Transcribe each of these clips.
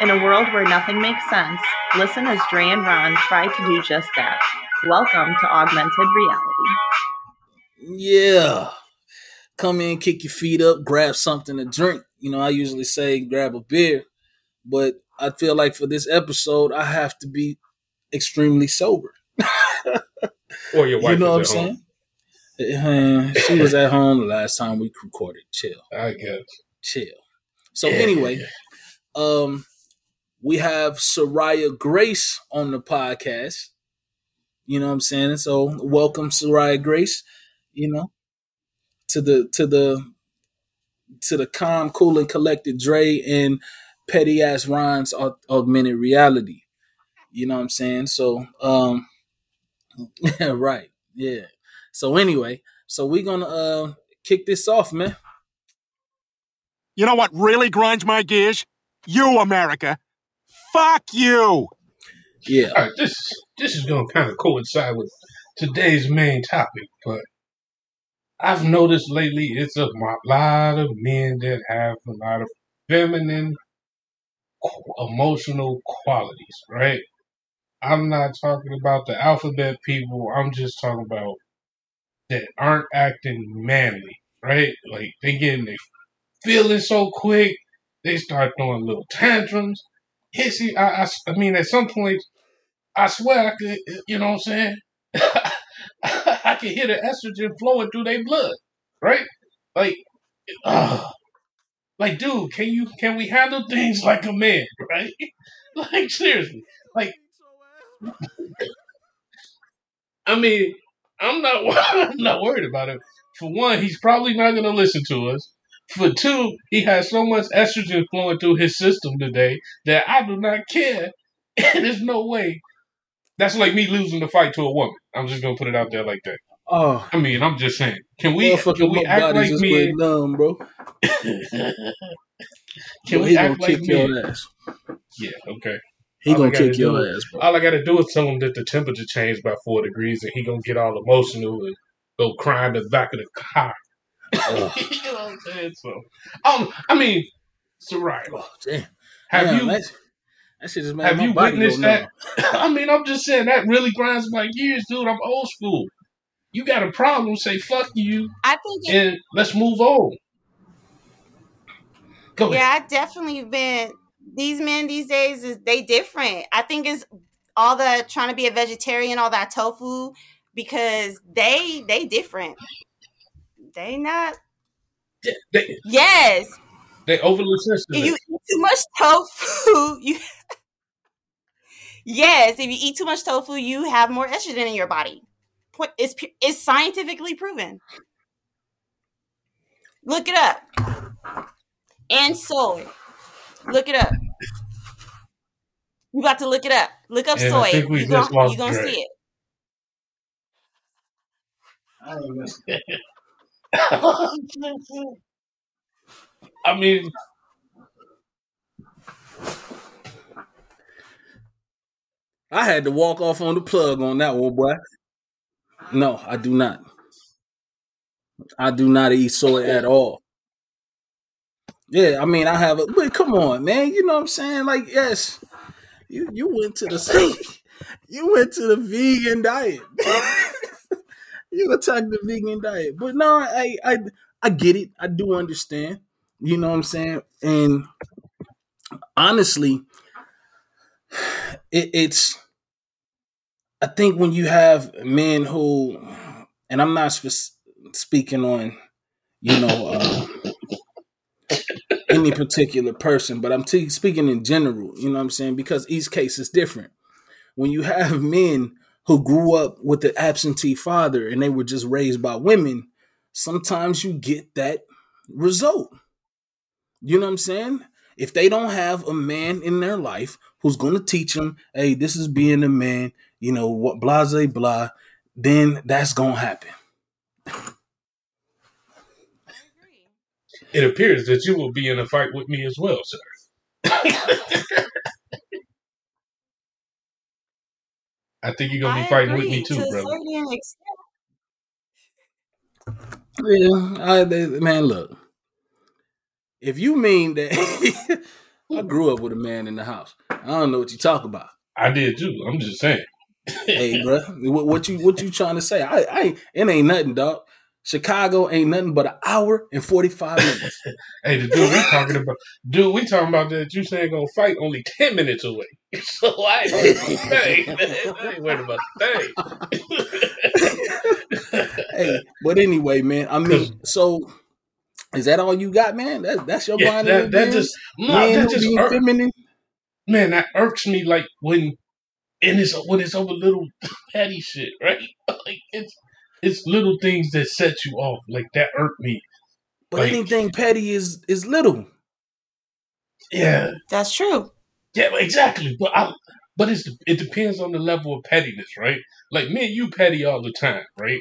In a world where nothing makes sense, listen as Dre and Ron try to do just that. Welcome to Augmented Reality. Yeah. Come in, kick your feet up, grab something to drink. You know, I usually say grab a beer, but I feel like for this episode, I have to be extremely sober. Or your wife you know what I'm home. saying? Uh, she was at home the last time we recorded. Chill, I guess. chill. So Yeah, anyway, um, we have Soraya Grace on the podcast. You know what I'm saying? So welcome, Soraya Grace. You know, to the to the to the calm, cool, and collected Dre and petty ass rhymes augmented reality. You know what I'm saying? So, um, right, yeah. So anyway, so we're gonna uh kick this off, man. You know what really grinds my gears? You, America. Fuck you. Yeah, All right, this this is going to kind of coincide with today's main topic, but I've noticed lately it's a lot of men that have a lot of feminine emotional qualities, right? I'm not talking about the alphabet people. I'm just talking about that aren't acting manly, right? Like they getting their feelings so quick, they start throwing little tantrums. Hissy, I, I, I mean, at some point, I swear I could, you know what I'm saying? I can hear the estrogen flowing through their blood, right? Like, uh, like, dude, can you, can we handle things like a man, right? Like, seriously, like, I mean, I'm not, I'm not worried about it. For one, he's probably not going to listen to us. For two, he has so much estrogen flowing through his system today that I do not care. And there's no way. That's like me losing the fight to a woman. I'm just gonna put it out there like that. oh, I mean, I'm just saying. Can we? Can we act like went numb, bro. Can we act like kick men? your ass. Yeah. Okay. He All gonna kick your do- ass, bro. All I gotta do is tell him that the temperature changed by four degrees, and he gonna get all emotional and go cry in the back of the car. Ugh. you know what I'm saying? So, um, I mean, Soraya, Oh, damn. have Damn, you That, that shit just made have my you body witnessed that? I mean, I'm just saying that really grinds my gears, dude. I'm old school. You got a problem? Say fuck you, I think it, and let's move on. Go ahead. yeah, I definitely been these men these days is they different. I think it's all the trying to be a vegetarian, all that tofu, because they they different. They not They yes. they overly sensitive. you eat too much tofu, you yes. If you eat too much tofu, you have more estrogen in your body. Point- It's pu- it's scientifically proven. Look it up. And soy. Look it up. You got to look it up. Look up And soy. You just gon- lost you gonna Dre. see it. I mean, I had to walk off on the plug on that one, boy. No, I do not. I do not eat soy at all. Yeah, I mean, I have a. But come on, man. You know what I'm saying? Like, yes, you you went to the you went to the vegan diet. you attacked the vegan diet, but no, I I I get it. I do understand. You know what I'm saying? And honestly, it, it's I think when you have men who, and I'm not spe- speaking on, you know, uh, any particular person, but I'm t- speaking in general. You know what I'm saying? Because each case is different. When you have men who grew up with the absentee father and they were just raised by women, sometimes you get that result. You know what I'm saying? If they don't have a man in their life who's going to teach them, hey, this is being a man, you know, what blah, blah, blah, then that's going to happen. it appears that you will be in a fight with me as well, sir. I think you're gonna be I fighting with me too, to a brother. Yeah, I, they, man, look. If you mean that, I grew up with a man in the house. I don't know what you talk about. I did too. I'm just saying. hey, bro, what, what, you what you trying to say? I, I it ain't nothing, dog. Chicago ain't nothing but an hour and forty five minutes. hey, the dude we talking about, dude, we talking about that you saying gonna fight only ten minutes away. So I ain't worried about the thing. I ain't worried about the thing. hey, but anyway, man. I mean, so is that all you got, man? That, that's your yeah, that, that just no, that just irk, feminine. Man, that irks me like when and it's when it's over little petty shit, right? Like it's it's little things that set you off. Like that irk me. But like, anything petty is is little. Yeah, that's true. Yeah, exactly. But I, but it's it depends on the level of pettiness, right? Like me and you petty all the time, right?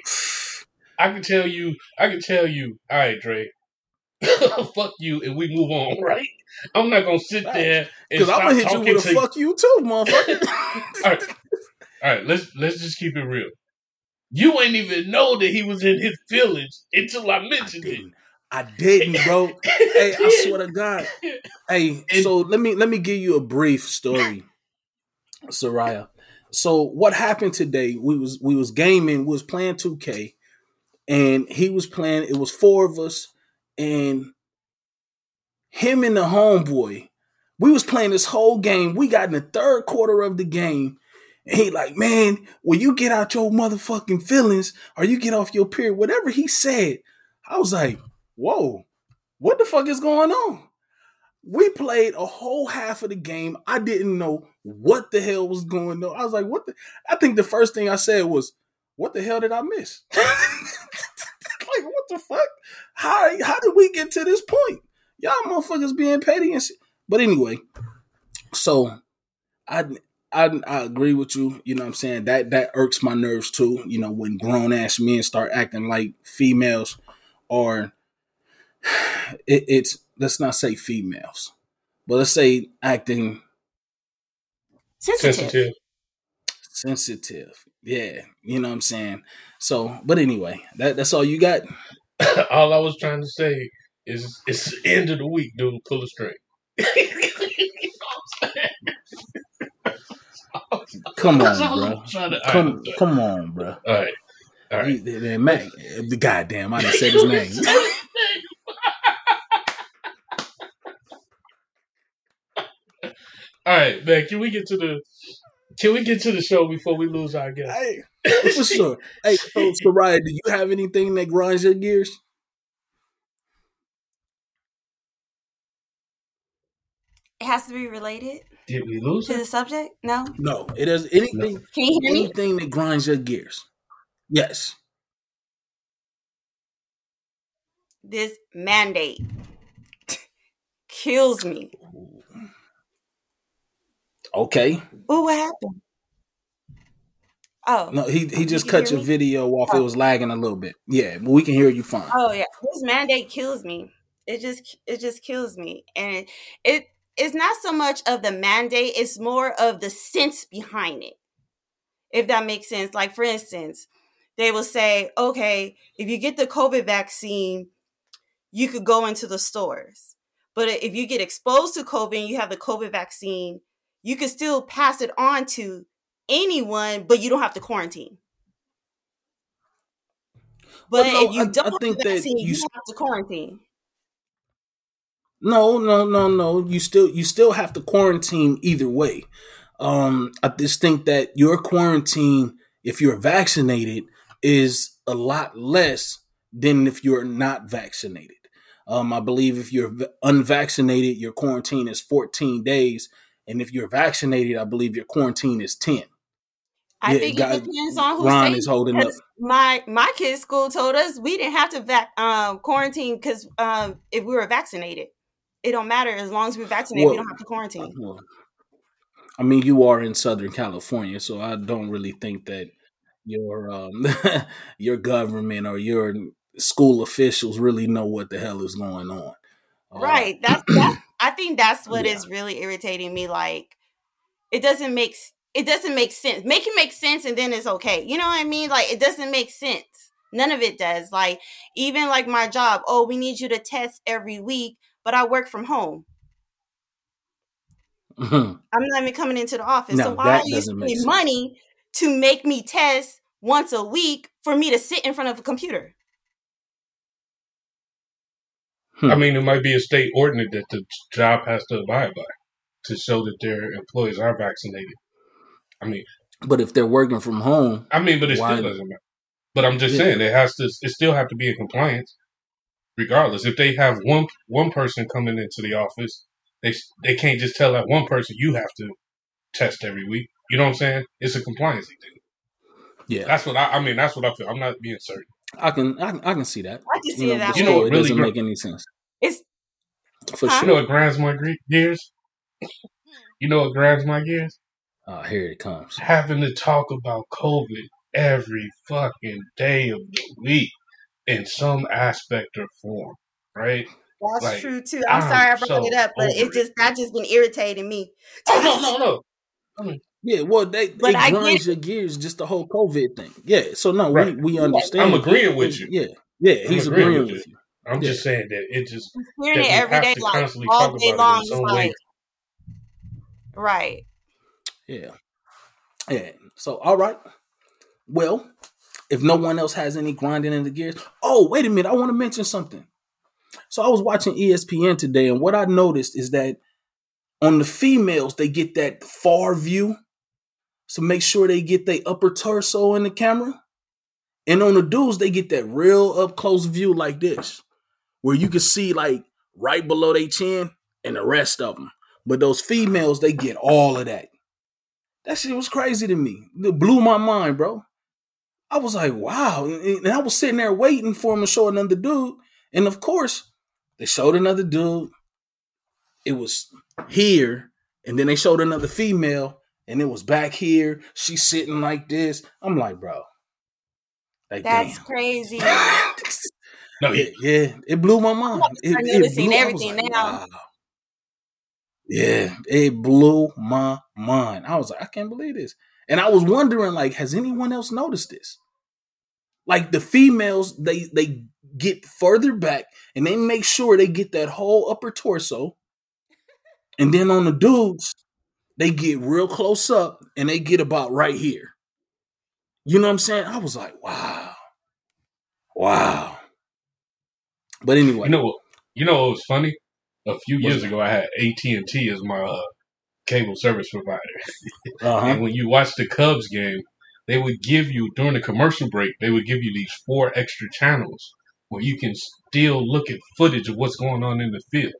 I can tell you, I can tell you, all right, Dre, fuck you, and we move on, right? I'm not gonna sit there because I'm gonna hit you with a to fuck you too, motherfucker. all, right. all right, let's let's just keep it real. You ain't even know that he was in his feelings until I mentioned I it. I didn't, bro. hey, I swear to God. Hey, so let me let me give you a brief story, Soraya. So what happened today? We was we was gaming, we was playing 2K, and he was playing. It was four of us, and him and the homeboy. We was playing this whole game. We got in the third quarter of the game, and he like, man, when you get out your motherfucking feelings or you get off your period, whatever he said, I was like, whoa, what the fuck is going on? We played a whole half of the game. I didn't know what the hell was going on. I was like, what the? I think the first thing I said was, what the hell did I miss? like, what the fuck? How, how did we get to this point? Y'all motherfuckers being petty and shit. But anyway, so I I, I agree with you. You know what I'm saying? That that irks my nerves too. You know, when grown ass men start acting like females or it, it's let's not say females, but let's say acting sensitive. sensitive. Sensitive. Yeah. You know what I'm saying? So but anyway, that that's all you got? all I was trying to say is it's the end of the week, dude. Pull a string. Come on, bro. Come, right, come on, bro. All right. All right. He, Mac, the goddamn, I didn't say his name. All right, man. Can we get to the Can we get to the show before we lose our guest? Hey, for sure. hey, so Soraya, do you have anything that grinds your gears? It has to be related. Did we lose to the subject? No. No. It does anything. Can you hear anything me? that grinds your gears. Yes. This mandate kills me. Okay. Oh, what happened? Oh no, he he just cut your me? video off. Oh. It was lagging a little bit. Yeah, but we can hear you fine. Oh yeah, this mandate kills me. It just it just kills me, and it it's not so much of the mandate, it's more of the sense behind it. If that makes sense. Like, for instance, they will say, okay, if you get the COVID vaccine, you could go into the stores. But if you get exposed to COVID and you have the COVID vaccine, you can still pass it on to anyone, but you don't have to quarantine. But well, no, if you don't I, I think have the vaccine, you, you have to quarantine. No, no, no, no. You still you still have to quarantine either way. Um, I just think that your quarantine, if you're vaccinated, is a lot less than if you're not vaccinated. Um, I believe if you're unvaccinated, your quarantine is 14 days, and if you're vaccinated, I believe your quarantine is 10. I yeah, think it depends on who Ron is holding up. My my kids' school told us we didn't have to vac- um, quarantine because um, if we were vaccinated it don't matter as long as we're vaccinated. Well, we don't have to quarantine. Well, I mean, you are in Southern California, so I don't really think that your um, your government or your school officials really know what the hell is going on. Uh, right. That's that. I think that's what yeah. is really irritating me. Like, it doesn't make it doesn't make sense. Make it make sense, and then it's okay. You know what I mean? Like, it doesn't make sense. None of it does. Like, even like my job. Oh, we need you to test every week but I work from home. I'm not even coming into the office. so why that are you doesn't spending money to make me test once a week for me to sit in front of a computer? Hmm. I mean, it might be a state ordinance that the job has to abide by to show that their employees are vaccinated. I mean, But if they're working from home, I mean, but it Why- still doesn't matter. But I'm just Yeah. saying, it has to. It still have to be in compliance, regardless. If they have one one person coming into the office, they they can't just tell that one person you have to test every week. You know what I'm saying? It's a compliance thing. yeah, That's what I. I mean, that's what I feel. I'm not being certain. I can I, can- I can see that. I can see You know, that You know what it really doesn't gr- make any sense It's for Huh? You know what grinds my gears? You know what grinds my gears? Uh, here it comes. Having to talk about COVID every fucking day of the week in some aspect or form, right? that's Like, true too. I'm I'm sorry I brought so it up, but over it it. just that just been irritating me. Oh no, no, no. Yeah, well, they But it I get grinds your gears just the whole COVID thing. Yeah, so no, Right. we we understand. I'm agreeing with you. Yeah, yeah, I'm he's agreeing agreeing with with you. I'm Yeah. just saying that it just hearing it we every have to like constantly all talk day about it long. in It's like right. Yeah, yeah. So all right. Well, if no one else has any grinding in the gears, oh wait a minute, I want to mention something. So I was watching ESPN today, and what I noticed is that on the females they get that far view, so make sure they get their upper torso in the camera, and on the dudes they get that real up close view like this, where you can see like right below their chin and the rest of them. But those females they get all of that. That shit was crazy to me. It blew my mind, bro. I was like, wow. And I was sitting there waiting for him to show another dude. And of course, they showed another dude. It was here. And then they showed another female. And it was back here. She's sitting like this. I'm like, bro. Like, That's damn. crazy. No, yeah, yeah, it blew my mind. It, start it noticing blew- everything like, now. wow. Yeah, it blew my mind. I was like, I can't believe this. And I was wondering, like, has anyone else noticed this? Like the females, they they get further back and they make sure they get that whole upper torso. And then on the dudes, they get real close up and they get about right here. You know what I'm saying? I was like, wow. Wow. But anyway, you know what? You know what was funny? A few years that? ago, I had AT and T as my uh, cable service provider, uh-huh. and when you watch the Cubs game, they would give you during the commercial break, they would give you these four extra channels where you can still look at footage of what's going on in the field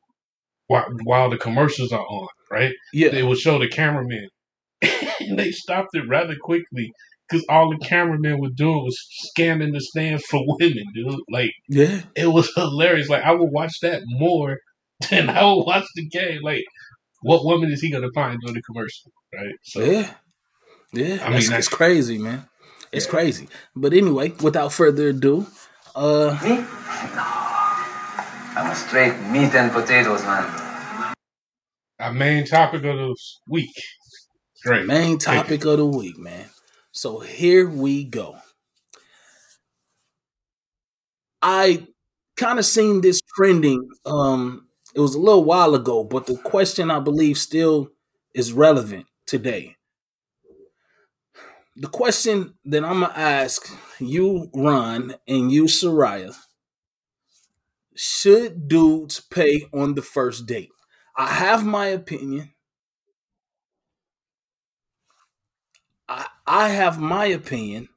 while while the commercials are on. Right? yeah, They would show the cameraman, and they stopped it rather quickly. Because all the cameraman was doing was scanning the stands for women, dude. Like, yeah, it was hilarious. Like I would watch that more than I would watch the game. Like, what woman is he gonna find during the commercial? Right. So yeah, yeah. I mean, that's, that's- it's crazy, man. It's Yeah. crazy. But anyway, without further ado, uh, Me? No. I'm a straight meat and potatoes man. our main topic of the week. Great. main topic of the week, man. So here we go. I kind of seen this trending. Um, it was a little while ago, but the question I believe still is relevant today. The question that I'm gonna ask you, Ron, and you, Soraya, should dudes pay on the first date? I have my opinion. I, I have my opinion.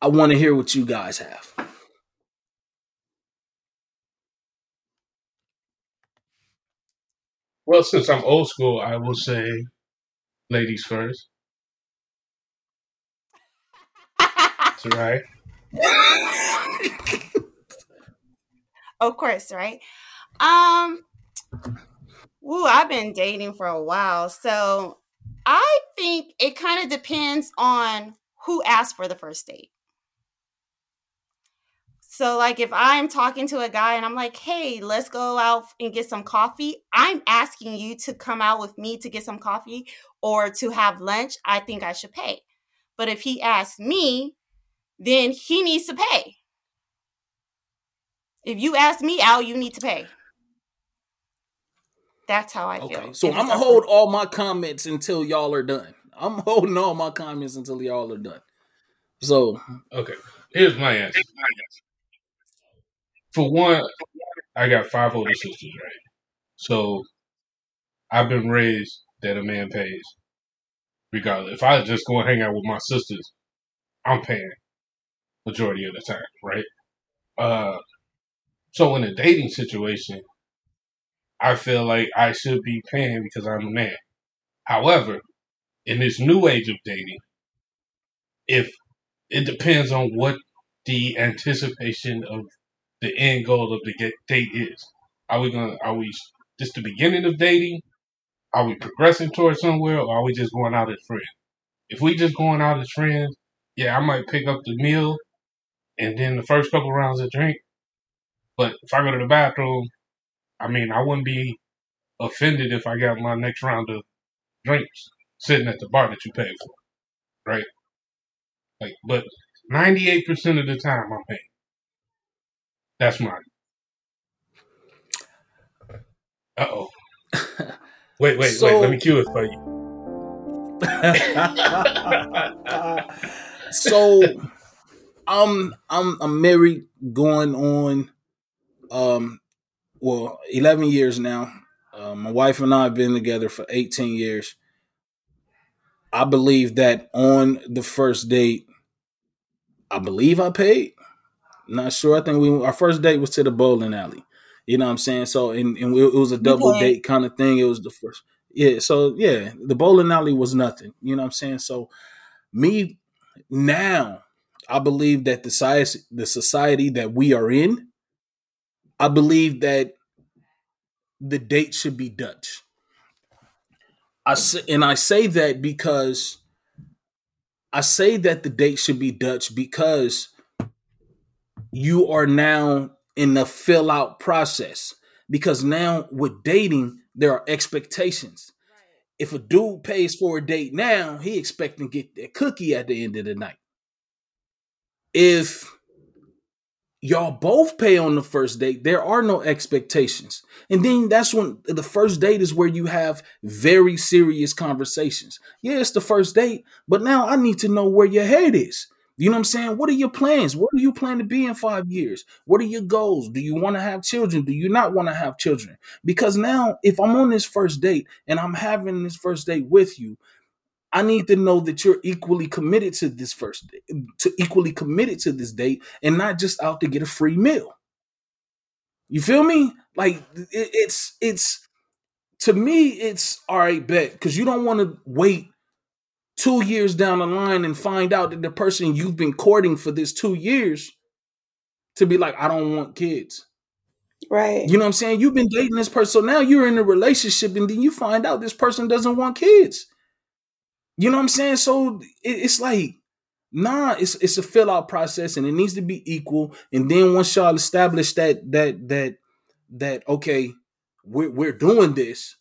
I want to hear what you guys have. Well, since I'm old school, I will say, ladies first. Right. of course, right? Um, woo, I've been dating for a while, so I think it kind of depends on who asked for the first date. So, like, if I'm talking to a guy and I'm like, hey, let's go out and get some coffee, I'm asking you to come out with me to get some coffee or to have lunch, I think I should pay. But if he asks me, then he needs to pay. If you ask me out, you need to pay. That's how I feel. So I'm gonna hold all my comments until y'all are done. I'm holding all my comments until y'all are done. So Okay, here's my answer. For one, I got five older sisters, right? So I've been raised that a man pays, regardless. If I just go and hang out with my sisters, I'm paying majority of the time, right? Uh, so in a dating situation, I feel like I should be paying because I'm a man. However, in this new age of dating, if it depends on what the anticipation of the end goal of the date is. Are we gonna? Are we just the beginning of dating? Are we progressing towards somewhere, or are we just going out as friends? If we just going out as friends, yeah, I might pick up the meal and then the first couple rounds of drink. But if I go to the bathroom, I mean, I wouldn't be offended if I got my next round of drinks sitting at the bar that you paid for, right? Like, but ninety-eight percent of the time, I'm paying. That's mine. Uh oh. Wait, wait, So- wait. Let me cue it for you. so I'm I'm I'm married going on um well 11 years now. Uh, my wife and I have been together for 18 years. I believe that on the first date, I believe I paid. Not sure. I think we our first date was to the bowling alley. You know what I'm saying? So and, and it was a double Okay. date kind of thing. It was the first. Yeah. So yeah, the bowling alley was nothing. You know what I'm saying? So me now, I believe that the society, the society that we are in, I believe that the date should be Dutch. I say, and I say that because I say that the date should be Dutch because you are now in the fill out process. Because now with dating, there are expectations. If a dude pays for a date now, he expecting to get that cookie at the end of the night. If y'all both pay on the first date, there are no expectations. And then that's when the first date is where you have very serious conversations. Yeah, it's the first date, but now I need to know where your head is. You know what I'm saying? What are your plans? What do you plan to be in five years? What are your goals? Do you want to have children? Do you not want to have children? Because now, if I'm on this first date and I'm having this first date with you, I need to know that you're equally committed to this first date, to equally committed to this date and not just out to get a free meal. You feel me? Like it, it's it's to me it's all right bet because you don't want to wait two years down the line and find out that the person you've been courting for this two years to be like I don't want kids. Right. You know what I'm saying? You've been dating this person, so now you're in a relationship, and then you find out this person doesn't want kids. You know what I'm saying? So it, it's like, nah, it's it's a fill out process, and it needs to be equal. And then once y'all establish that that that that okay, we're we're doing this,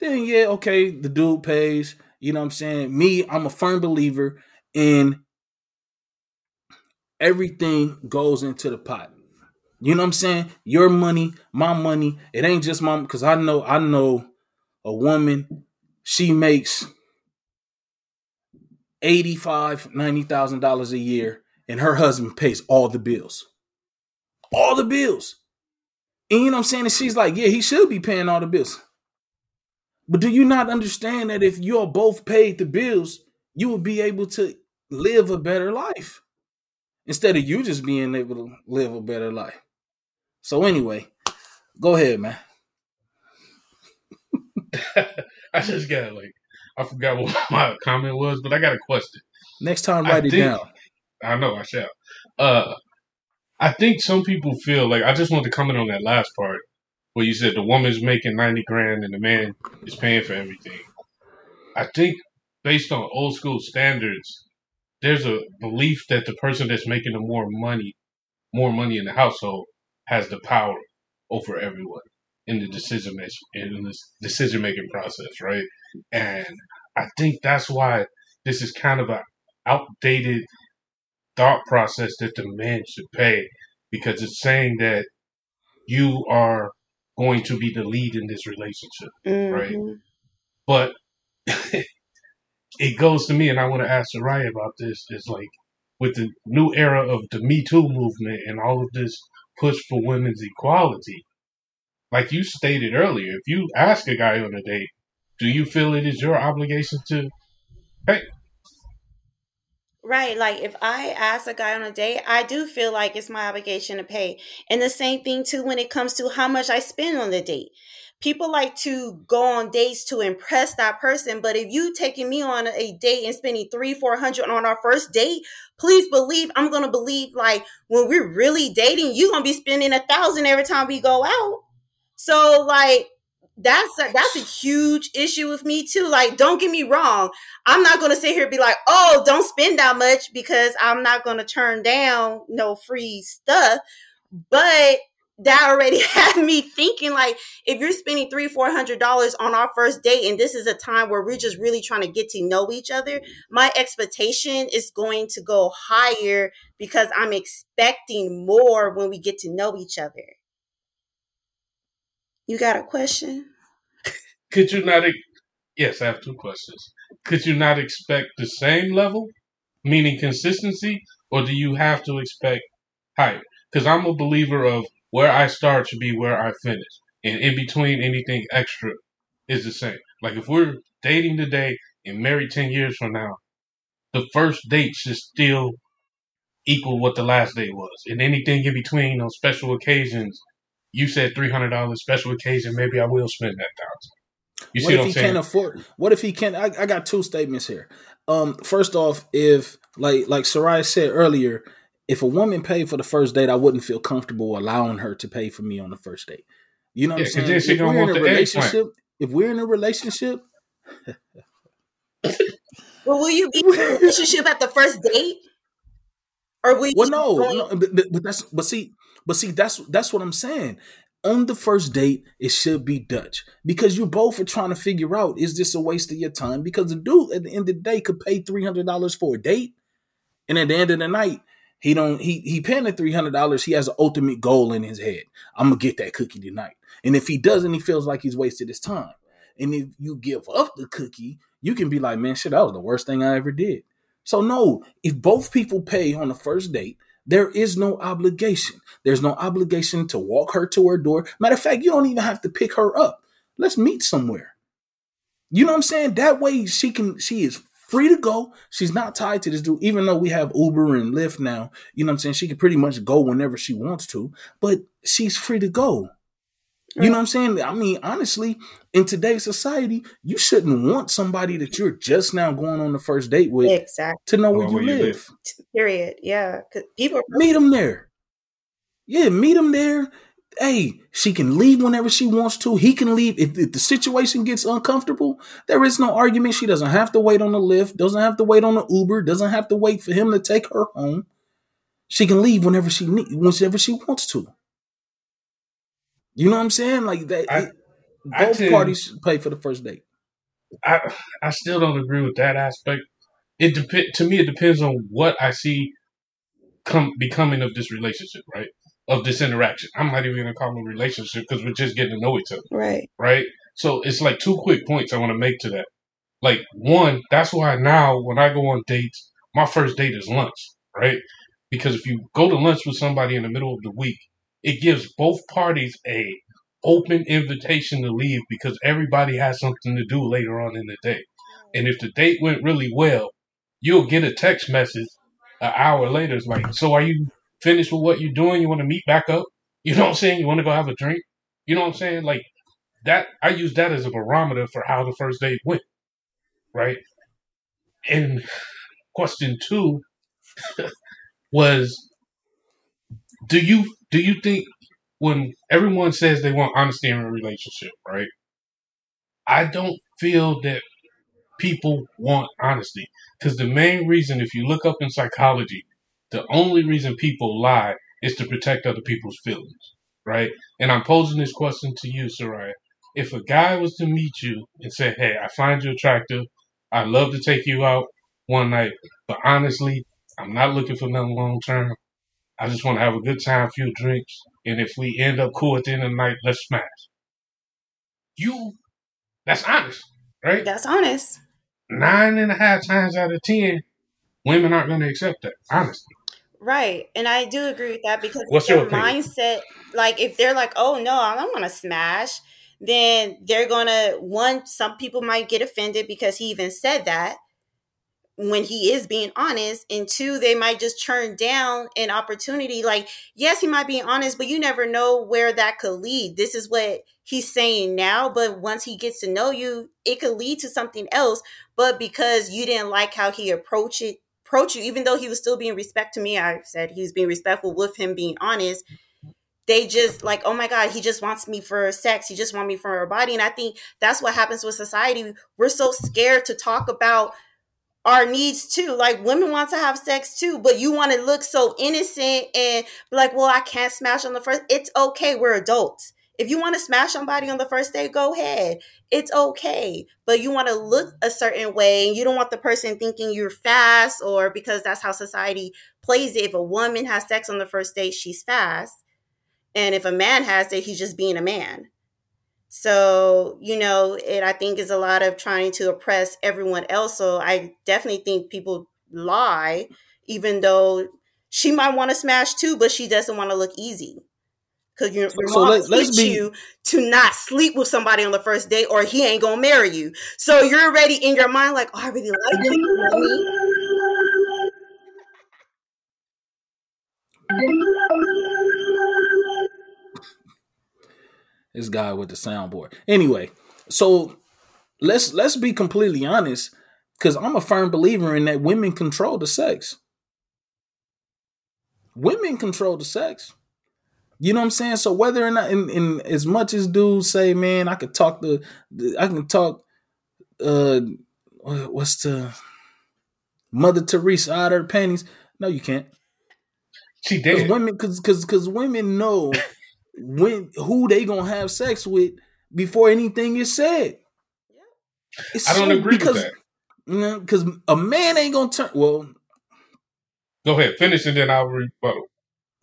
then yeah, okay, the dude pays. You know what I'm saying? Me, I'm a firm believer in everything goes into the pot. You know what I'm saying? Your money, my money. It ain't just my because I know I know a woman, she makes eighty-five, ninety thousand dollars a year, and her husband pays all the bills. All the bills. And you know what I'm saying? And she's like, yeah, he should be paying all the bills. But do you not understand that if you're both paid the bills, you will be able to live a better life instead of you just being able to live a better life? So anyway, go ahead, man. I just got like I forgot what my comment was, but I got a question. Next time, I write it think- down. I know I shall. Uh, I think some people feel like I just want to comment on that last part where you said the woman's making ninety grand and the man is paying for everything. I think based on old school standards, there's a belief that the person that's making the more money, more money in the household, has the power over everyone in the decision in this decision making process, right? And I think that's why this is kind of a outdated thought process that the man should pay because it's saying that you are going to be the lead in this relationship, right? Mhm. But it goes to me, and I want to ask Soraya about this. Is like with the new era of the Me Too movement and all of this push for women's equality. Like you stated earlier, if you ask a guy on a date, do you feel it is your obligation to, hey, Right. Like if I ask a guy on a date, I do feel like it's my obligation to pay. And the same thing too when it comes to how much I spend on the date. People like to go on dates to impress that person, but if you taking me on a date and spending three, four hundred on our first date, please believe I'm gonna believe like when we're really dating, you're gonna be spending a thousand every time we go out. So like that's a, that's a huge issue with me too. Like, don't get me wrong. I'm not gonna sit here and be like, oh, don't spend that much because I'm not gonna turn down no free stuff. But that already had me thinking like if you're spending three four hundred dollars on our first date and this is a time where we're just really trying to get to know each other my expectation is going to go higher because i'm expecting more when we get to know each other you got a question could you not? ex- Yes, I have two questions. Could you not expect the same level, meaning consistency, or do you have to expect higher? Because I'm a believer of where I start should be where I finish, and in between, anything extra is the same. Like if we're dating today and married ten years from now, the first date should still equal what the last date was, and anything in between on special occasions. You said three hundred dollars special occasion. Maybe I will spend that thousand. You what see if what I'm he saying? can't afford? What if he can't? I, I got two statements here. Um, first off, if like like Soraya said earlier, if a woman paid for the first date, I wouldn't feel comfortable allowing her to pay for me on the first date. You know what Yeah, I'm saying? If we're in want a the relationship, if we're in a relationship, well will you be in a relationship at the first date or will you well, no, no, but, but, but that's but see, but see, that's that's what I'm saying. On the first date, it should be Dutch because you both are trying to figure out is this a waste of your time? Because the dude at the end of the day could pay three hundred dollars for a date, and at the end of the night, he don't he he paying the three hundred dollars. He has an ultimate goal in his head. I'm gonna get that cookie tonight, and if he doesn't, he feels like he's wasted his time. And if you give up the cookie, you can be like, man, shit, that was the worst thing I ever did. So no, if both people pay on the first date, there is no obligation. There's no obligation to walk her to her door. Matter of fact, you don't even have to pick her up. Let's meet somewhere. You know what I'm saying? That way she can she is free to go. She's not tied to this dude, even though we have Uber and Lyft now. You know what I'm saying? She can pretty much go whenever she wants to, but she's free to go. You know what I'm saying? I mean, honestly, in today's society, you shouldn't want somebody that you're just now going on the first date with exactly to know where you where you live. live. period yeah 'Cause people Meet them there. Yeah, meet him there. Hey, she can leave whenever she wants to. He can leave. If, if the situation gets uncomfortable, there is no argument. She doesn't have to wait on the Lyft, doesn't have to wait on the Uber, doesn't have to wait for him to take her home. She can leave whenever she need, whenever she wants to. You know what I'm saying? Like that. I- it- I both tend- parties should pay for the first date. I I still don't agree with that aspect. It depend to me. It depends on what I see come becoming of this relationship, right? Of this interaction. I'm not even gonna call it a relationship because we're just getting to know each other, right right? So it's like two quick points I want to make to that. Like one, that's why now when I go on dates, my first date is lunch, right? Because if you go to lunch with somebody in the middle of the week, it gives both parties a open invitation to leave because everybody has something to do later on in the day. And if the date went really well, you'll get a text message an hour later. It's like, so are you finished with what you're doing? You want to meet back up? You know what I'm saying? You want to go have a drink? You know what I'm saying? Like that, I use that as a barometer for how the first date went, right? And question two was, do you do you think when everyone says they want honesty in a relationship, right? I don't feel that people want honesty because the main reason, if you look up in psychology, the only reason people lie is to protect other people's feelings, right? And I'm posing this question to you, Soraya. If a guy was to meet you and say, "Hey, I find you attractive. I'd love to take you out one night, but honestly, I'm not looking for nothing long term. I just want to have a good time, a few drinks, and if we end up cool at the end of the night, let's smash. You, that's honest, right? That's honest. Nine and a half times out of ten, women aren't going to accept that, honestly. Right. And I do agree with that because What's their your mindset, like if they're like, oh no, I don't want to smash, then they're gonna one, some people might get offended because he even said that when he is being honest. And two, they might just turn down an opportunity. Like, yes, he might be honest, but you never know where that could lead. This is what he's saying now, but once he gets to know you, it could lead to something else. But because you didn't like how he approached it approach you, even though he was still being respect to me. I said he was being respectful with him being honest. They just like, oh my God, he just wants me for sex. He just wants me for her body. And I think that's what happens with society. We're so scared to talk about our needs too. Like women want to have sex too, but you want to look so innocent and like, well, I can't smash on the first. It's okay. We're adults. If you want to smash somebody on the first day, go ahead. It's okay. But you want to look a certain way and you don't want the person thinking you're fast or because that's how society plays it. If a woman has sex on the first date, she's fast. And if a man has it, he's just being a man. So, you know, it I think is a lot of trying to oppress everyone else. So I definitely think people lie, even though she might want to smash too, but she doesn't want to look easy. Because your, your So mom let- be- you to not sleep with somebody on the first date or he ain't gonna marry you. So you're already in your mind like, oh, I really like him. This guy with the soundboard. Anyway, so let's let's be completely honest, because I'm a firm believer in that women control the sex. Women control the sex. You know what I'm saying? So whether or not, in, in as much as dudes say, man, I could talk the, I can talk. Uh, what's the Mother Teresa out of her panties? No, you can't. She did. women, because because because women know when who they gonna have sex with before anything is said. It's I don't so- agree because, with that. Because a man ain't gonna turn. Well, Go ahead, finish and then I'll rebuttal.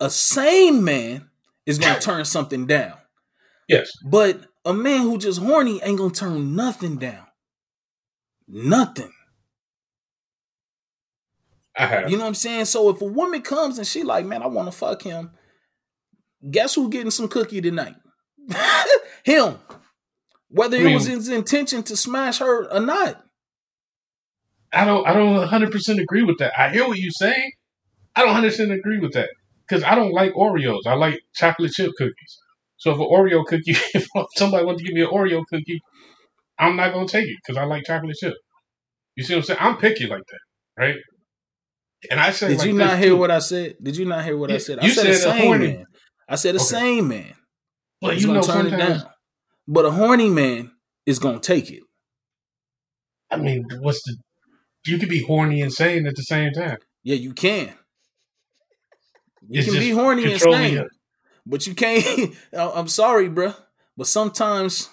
a sane man is gonna turn something down, Yes. but a man who just horny ain't gonna turn nothing down. Nothing. I have. You know what I'm saying? So if a woman comes and she like, man, I want to fuck him. Guess who getting some cookie tonight? him. Whether I it was his intention to smash her or not. I don't I don't 100 percent agree with that. I hear what you're saying. I don't 100 percent agree with that because I don't like Oreos. I like chocolate chip cookies. So if an Oreo cookie, if somebody wants to give me an Oreo cookie, I'm not gonna take it because I like chocolate chip. You see what I'm saying? I'm picky like that, right? And I said, Did like you not hear too. what I said? Did you not hear what I Yeah, said? I you said, said a horny- man. I said a Okay. sane man. But is you gonna know, turn it down. But a horny man is gonna take it. I mean, what's the? You could be horny and sane at the same time. Yeah, you can. You It's can be horny and sane, but you can't. I'm sorry, bruh, but sometimes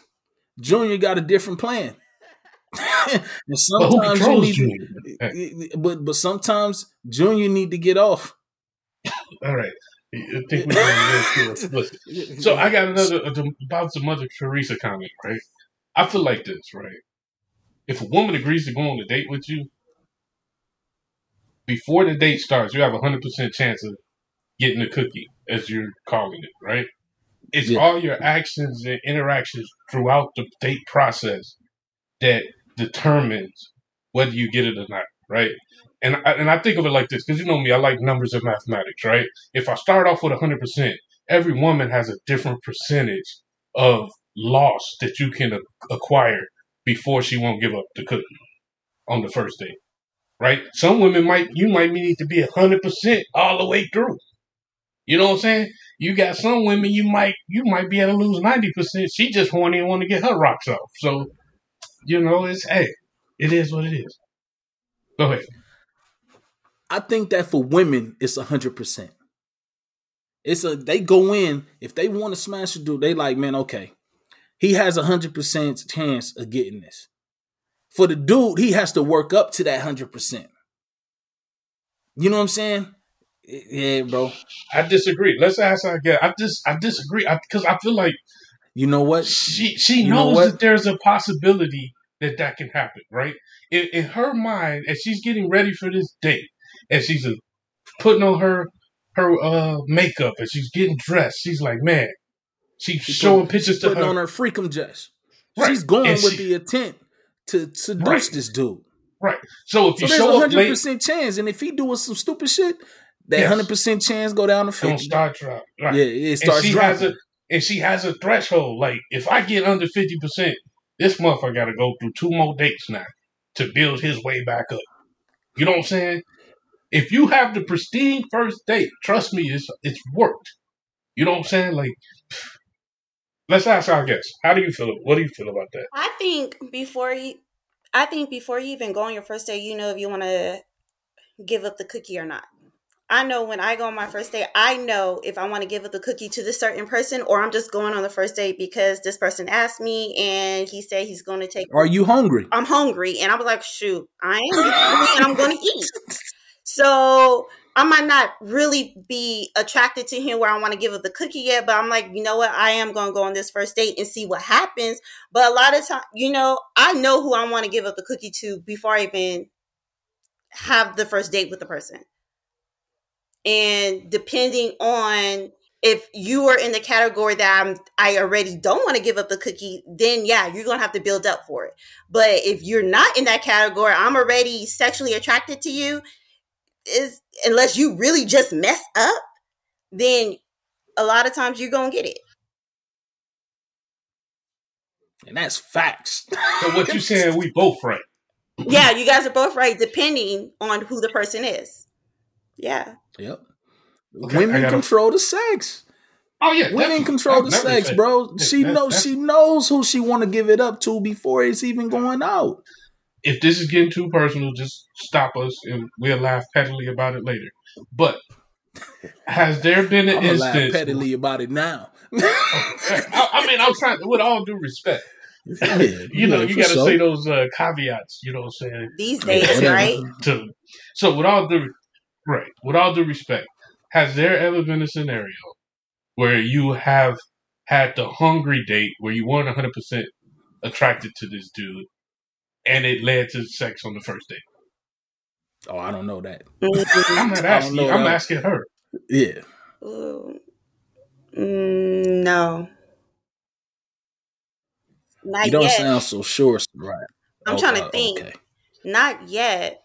Junior got a different plan. and sometimes you need Junior? to, but but sometimes Junior need to get off. All right. I think going to Listen. So I got another uh, about the Mother Teresa comment, right? I feel like this, right? If a woman agrees to go on a date with you, before the date starts, you have a hundred percent chance of getting a cookie, as you're calling it, right? It's Yeah. all your actions and interactions throughout the date process that determines whether you get it or not, right? And I, and I think of it like this because you know me, I like numbers and mathematics, right? If I start off with hundred percent, every woman has a different percentage of loss that you can acquire before she won't give up the cookie on the first date, right? Some women might you might need to be hundred percent all the way through. You know what I'm saying? You got some women you might you might be able to lose ninety percent. She just horny and want to get her rocks off. So, you know, it's hey, it is what it is. Go ahead. I think that for women, it's a hundred percent. It's a they go in if they want to smash a dude, they like, man, okay, he has a hundred percent chance of getting this. For the dude, he has to work up to that hundred percent. You know what I'm saying? Yeah, bro. I disagree. Let's ask guest. I just I disagree because I, feel like You know what? she she You knows what? that there's a possibility that that can happen, right? In, in her mind, as she's getting ready for this date, as she's putting on her her uh makeup, and she's getting dressed, she's like, man, she's She showing put- pictures she to putting her. on her freakum dress. Right. She's going And with she- the intent to seduce Right. this dude. right. So if So you there's a show up hundred percent chance, and if he doing some stupid shit, that Yes. hundred percent chance go down to gonna fifty. start drop. Right. Yeah, it and starts she has dropping. a and she has a threshold. Like if I get under fifty percent, this month I got to go through two more dates now to build his way back up. You know what I'm saying? If you have the pristine first date, trust me, it's it's worked. You know what I'm saying? Like, let's ask our guests. How do you feel? What do you feel about that? I think before you, I think before you even go on your first date, you know if you want to give up the cookie or not. I know when I go on my first date, I know if I want to give up the cookie to this certain person or I'm just going on the first date because this person asked me and he said he's going to take. Are you hungry? I'm hungry and I was like, shoot, I am hungry and I'm going to eat. So I might not really be attracted to him where I want to give up the cookie yet, but I'm like, you know what? I am going to go on this first date and see what happens. But a lot of time, you know, I know who I want to give up the cookie to before I even have the first date with the person. And depending on if you are in the category that I'm, I already don't want to give up the cookie, then yeah, you're gonna have to build up for it. But if you're not in that category, I'm already sexually attracted to you. Is unless you really just mess up, then a lot of times you're gonna get it. And that's facts. So what you saying? We both right. Yeah, you guys are both right, depending on who the person is. Yeah. Yep. Okay, Women gotta- control the sex. Oh yeah, Women control the sex, bro. Yeah, She knows she knows who she want to give it up to before it's even going out. If this is getting too personal, just stop us and we'll laugh pettily about it later. But has there been an I'm gonna laugh instance? pettily about it now. I, I mean, I'm trying with all due respect. Yeah, You know, yeah, you got to sure. say those uh, caveats. You know what I'm saying? These days, whatever. right? To so with all due right, with all due respect, has there ever been a scenario where you have had the hungry date where you weren't 100 percent attracted to this dude, and it led to sex on the first date? Oh, I don't know that. I'm Mm, not asking I'm that. asking her. Yeah. Mm, no. Not You don't yet. sound so sure, right? I'm Oh, trying to uh, think. Okay. Not yet.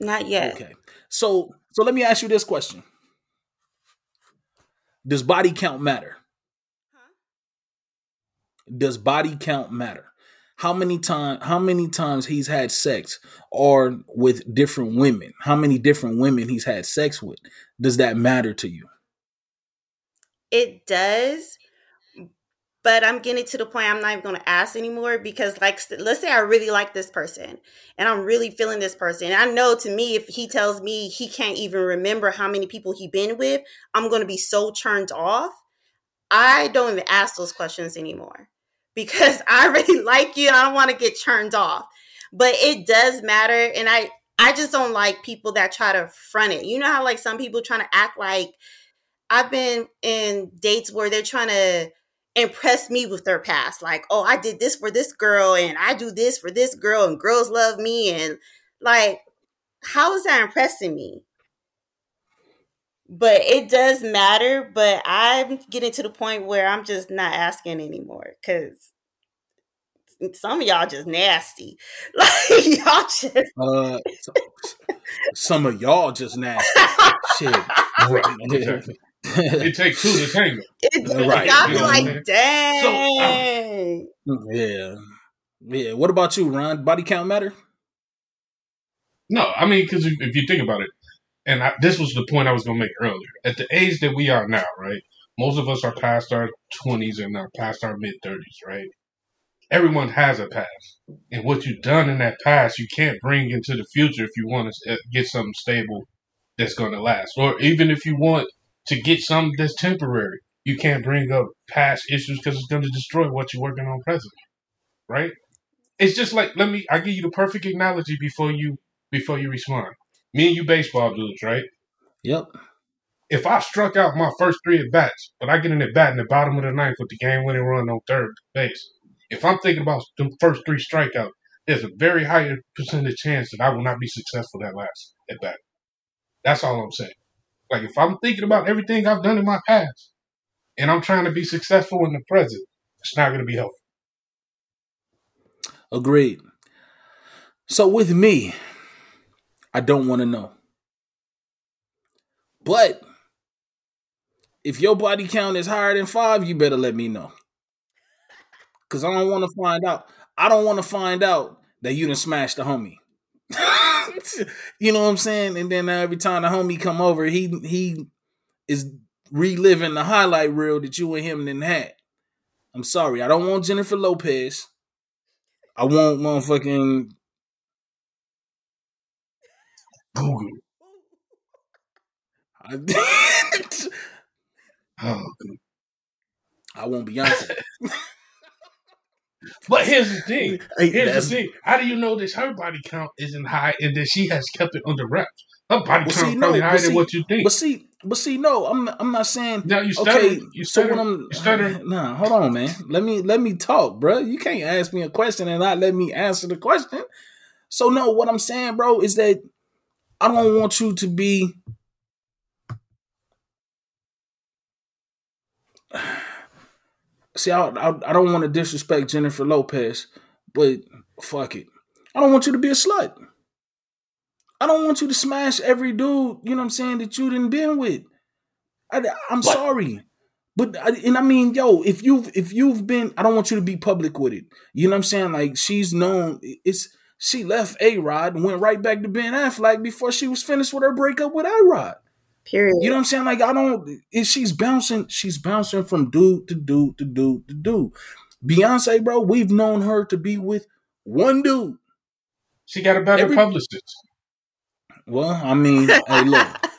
Not yet. Okay. So so let me ask you this question. Does body count matter? Does body count matter? How many time how many times he's had sex or with different women? How many different women he's had sex with? Does that matter to you? It does, but I'm getting to the point I'm not even going to ask anymore because, like, let's say I really like this person and I'm really feeling this person. I know to me, if he tells me he can't even remember how many people he been with, I'm going to be so turned off. I don't even ask those questions anymore because I really like you and I don't want to get turned off. But it does matter, and I I just don't like people that try to front it. You know how like some people trying to act like I've been in dates where they're trying to impress me with their past. Like, oh, I did this for this girl and I do this for this girl and girls love me. And like, how is that impressing me? But it does matter. But I'm getting to the point where I'm just not asking anymore because some of y'all just nasty. Like, y'all just. Uh so- some of y'all just nasty. Shit. Right. Exactly. It takes two to tango. It, Right. Y'all You be know what I like, mean? dang. yeah. Yeah. What about you, Ron? Body count matter? No, I mean, because if, if you think about it, and I, this was the point I was going to make earlier. At the age that we are now, right? Most of us are past our 20s and past our mid 30s, right? Everyone has a past. And what you've done in that past, you can't bring into the future if you want to uh, get something stable that's going to last. Or even if you want to get something that's temporary, you can't bring up past issues because it's going to destroy what you're working on presently, right? It's just like let me. I give you the perfect analogy before you before you respond. Me and you baseball dudes, right? Yep. If I struck out my first three at bats, but I get in at bat in the bottom of the ninth with the game winning run on third base, if I'm thinking about the first three strikeouts, there's a very high percentage chance that I will not be successful that last at bat. That's all I'm saying. Like if I'm thinking about everything I've done in my past and I'm trying to be successful in the present, it's not going to be helpful. Agreed. So with me, I don't want to know. But if your body count is higher than five, you better let me know. Cause I don't want to find out. I don't want to find out that you done smashed the homie. you know what I'm saying? And then every time the homie come over, he he is reliving the highlight reel that you and him didn't had. I'm sorry, I don't want Jennifer Lopez. I want motherfucking Google. I, did. Oh, I want Beyonce. But here's the thing. Here's the thing. How do you know that her body count isn't high and that she has kept it under wraps? Her body Well, count see, is no, probably but higher than see- what you think. But see, but see, no, I'm I'm not saying. Now you stutter. Okay, you so stutter. when I'm you stutter. Nah, hold on, man. Let me let me talk, bro. You can't ask me a question and not let me answer the question. So no, what I'm saying, bro, is that I don't want you to be. See, I, I, I don't want to disrespect Jennifer Lopez, but fuck it. I don't want you to be a slut. I don't want you to smash every dude, you know what I'm saying, that you didn't been with. I, am sorry. But and I mean, yo, if you've if you've been, I don't want you to be public with it. You know what I'm saying? Like she's known. It's she left A Rod and went right back to Ben Affleck before she was finished with her breakup with A Rod. Period. You know what I'm saying? Like I don't. If she's bouncing, she's bouncing from dude to dude to dude to dude. Beyonce, bro, we've known her to be with one dude. She got a better Every- publicist. Well, I mean, hey, look,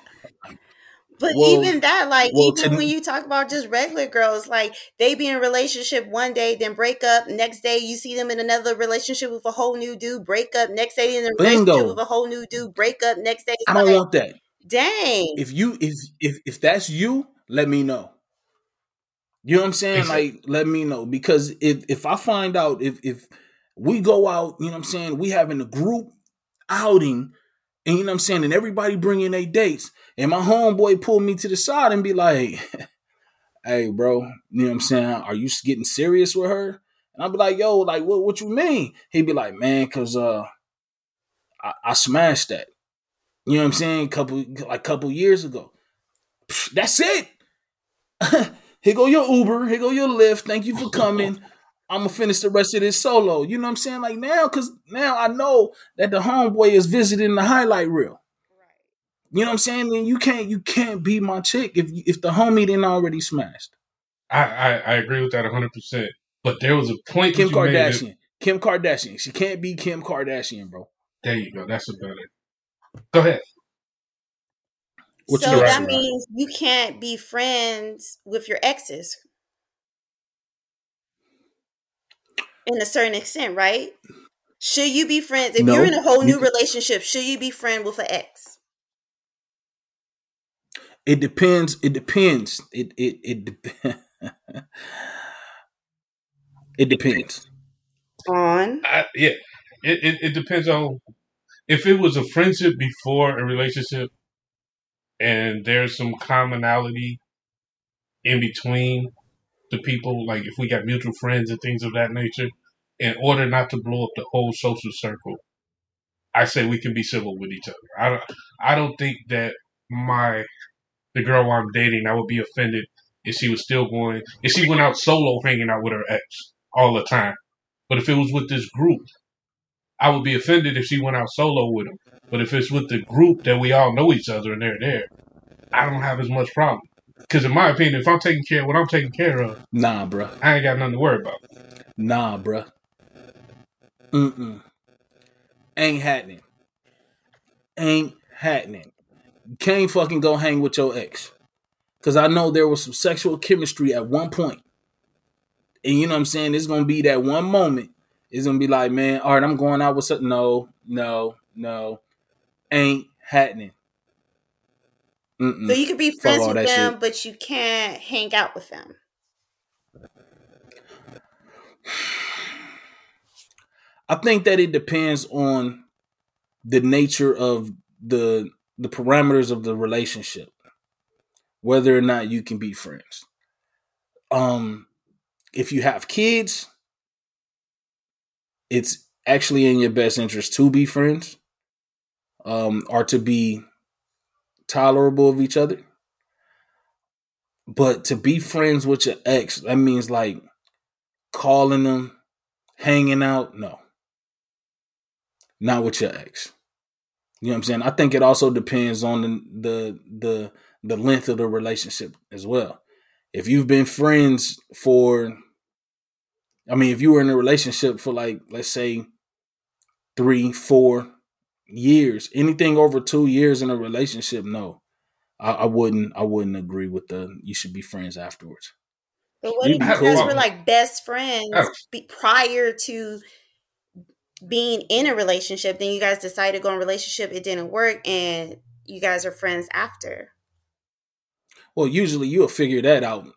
But Well- even that, like, well, even to- when you talk about just regular girls, like they be in a relationship one day, then break up. Next day, you see them in another relationship with a whole new dude. Break up. Next day, in a relationship with a whole new dude. Break up. Next day, I don't like, want that. Dang. if you if if if that's you, let me know. You know what I'm saying? Like, let me know because if if I find out if if we go out, you know what I'm saying, we having a group outing, and you know what I'm saying, and everybody bringing their dates, and my homeboy pull me to the side and be like, "Hey, bro, you know what I'm saying? Are you getting serious with her?" And I'll be like, "Yo, like, what what you mean?" He'd be like, "Man, cause uh, I, I smashed that." You know what I'm saying? Couple like a couple years ago. Psh, That's it. here go your Uber. Here go your Lyft. Thank you for coming. I'm gonna finish the rest of this solo. You know what I'm saying? Like now, cause now I know that the homeboy is visiting the highlight reel. You know what I'm saying? Then you can't you can't be my chick if if the homie didn't already smashed. I, I, I agree with that 100%. But there was a point Kim that you made that- Kardashian. Kim Kardashian. She can't be Kim Kardashian, bro. there you go. That's a better. Go ahead. What you so that Rod? means you can't be friends with your exes in a certain extent, right? Should you be friends if No. you're in a whole new can- relationship? Should you be friend with an ex? It depends. It depends. It it it depends. it depends. On I, yeah, it, it, it depends on if it was a friendship before a relationship and there's some commonality in between the people, like if we got mutual friends and things of that nature, in order not to blow up the whole social circle, I say we can be civil with each other. I don't, I don't think that my the girl I'm dating, I would be offended if she was still going, if she went out solo hanging out with her ex all the time. But if it was with this group, I would be offended if she went out solo with him. But if it's with the group that we all know each other and they're there, I don't have as much problem. Because in my opinion, if I'm taking care of what I'm taking care of, Nah, bruh. I ain't got nothing to worry about. Nah, bruh. Mm-mm. Ain't happening. Ain't happening. Can't fucking go hang with your ex. Cause I know there was some sexual chemistry at one point. And you know what I'm saying? It's gonna be that one moment. It's gonna be like, man, all right, I'm going out with something. No, no, no. Ain't happening. Mm-mm. So you could be friends with them, shit. but you can't hang out with them. I think that it depends on the nature of the the parameters of the relationship, whether or not you can be friends. Um, if you have kids, it's actually in your best interest to be friends, um, or to be tolerable of each other. But to be friends with your ex, that means like calling them, hanging out. No, not with your ex. You know what I'm saying? I think it also depends on the the the, the length of the relationship as well. If you've been friends for, I mean, if you were in a relationship for like, let's say, three, four years, anything over two years in a relationship, no, I, I wouldn't. I wouldn't agree with the. You should be friends afterwards. But what if be you guys were like best friends Oh. be, prior to being in a relationship? Then you guys decided to go in a relationship, it didn't work, and you guys are friends after. Well, usually you'll figure that out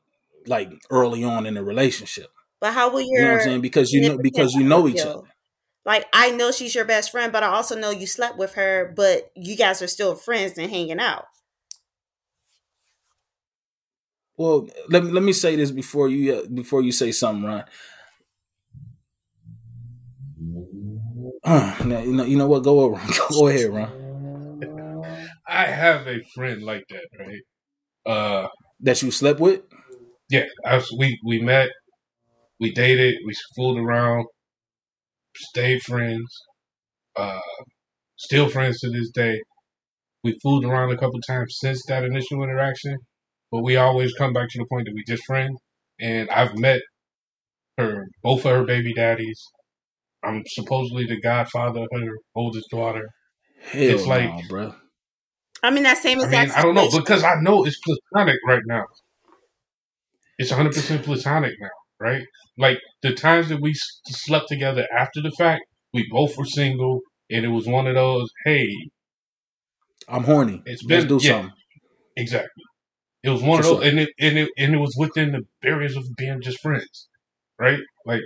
like early on in the relationship. But how will You know what I'm saying? Because you know because you know each other. Like I know she's your best friend, but I also know you slept with her, but you guys are still friends and hanging out. Well, let me let me say this before you uh, before you say something, Ron. Uh, now, you know you know what? Go over. Go ahead, Ron. I have a friend like that, right? Uh, That you slept with? yeah, I was, we we met, we dated, we fooled around, stayed friends, uh, still friends to this day. We fooled around a couple times since that initial interaction, but we always come back to the point that we just friends. And I've met her, both of her baby daddies. I'm supposedly the godfather of her oldest daughter. Hell It's like- nah, bro. I mean, that same I exact mean, I don't know because I know it's platonic right now. It's 100 percent platonic now, right? Like the times that we slept together after the fact, we both were single, and it was one of those. Hey, I'm horny. It's Let's been- do yeah. something. exactly. It was one For of those, sure. and it and it and it was within the barriers of being just friends, right? Like,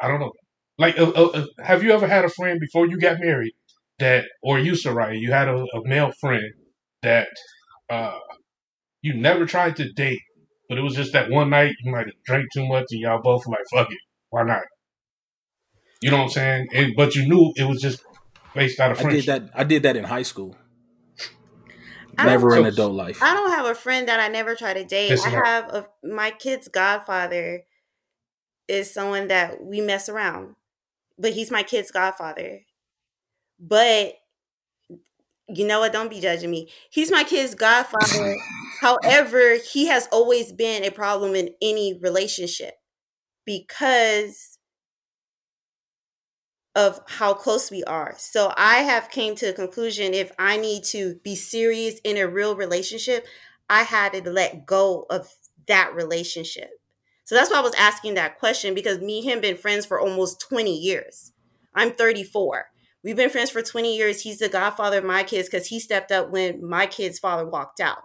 I don't know. Like, uh, uh, uh, have you ever had a friend before you got married that, or you, Soraya, you had a, a male friend that uh, you never tried to date, but it was just that one night you might have drank too much and y'all both were like, fuck it, why not? You know what I'm saying? And, but you knew it was just based out of I did that. I did that in high school. I Never in adult life. I don't have a friend that I never try to date. Listen I have a my kid's godfather is someone that we mess around, but he's my kid's godfather. But you know what? Don't be judging me. He's my kid's godfather. However, he has always been a problem in any relationship because of how close we are. So I have came to a conclusion if I need to be serious in a real relationship, I had to let go of that relationship. So that's why I was asking that question because me and him been friends for almost 20 years. I'm 34. We've been friends for 20 years. He's the godfather of my kids because he stepped up when my kid's father walked out.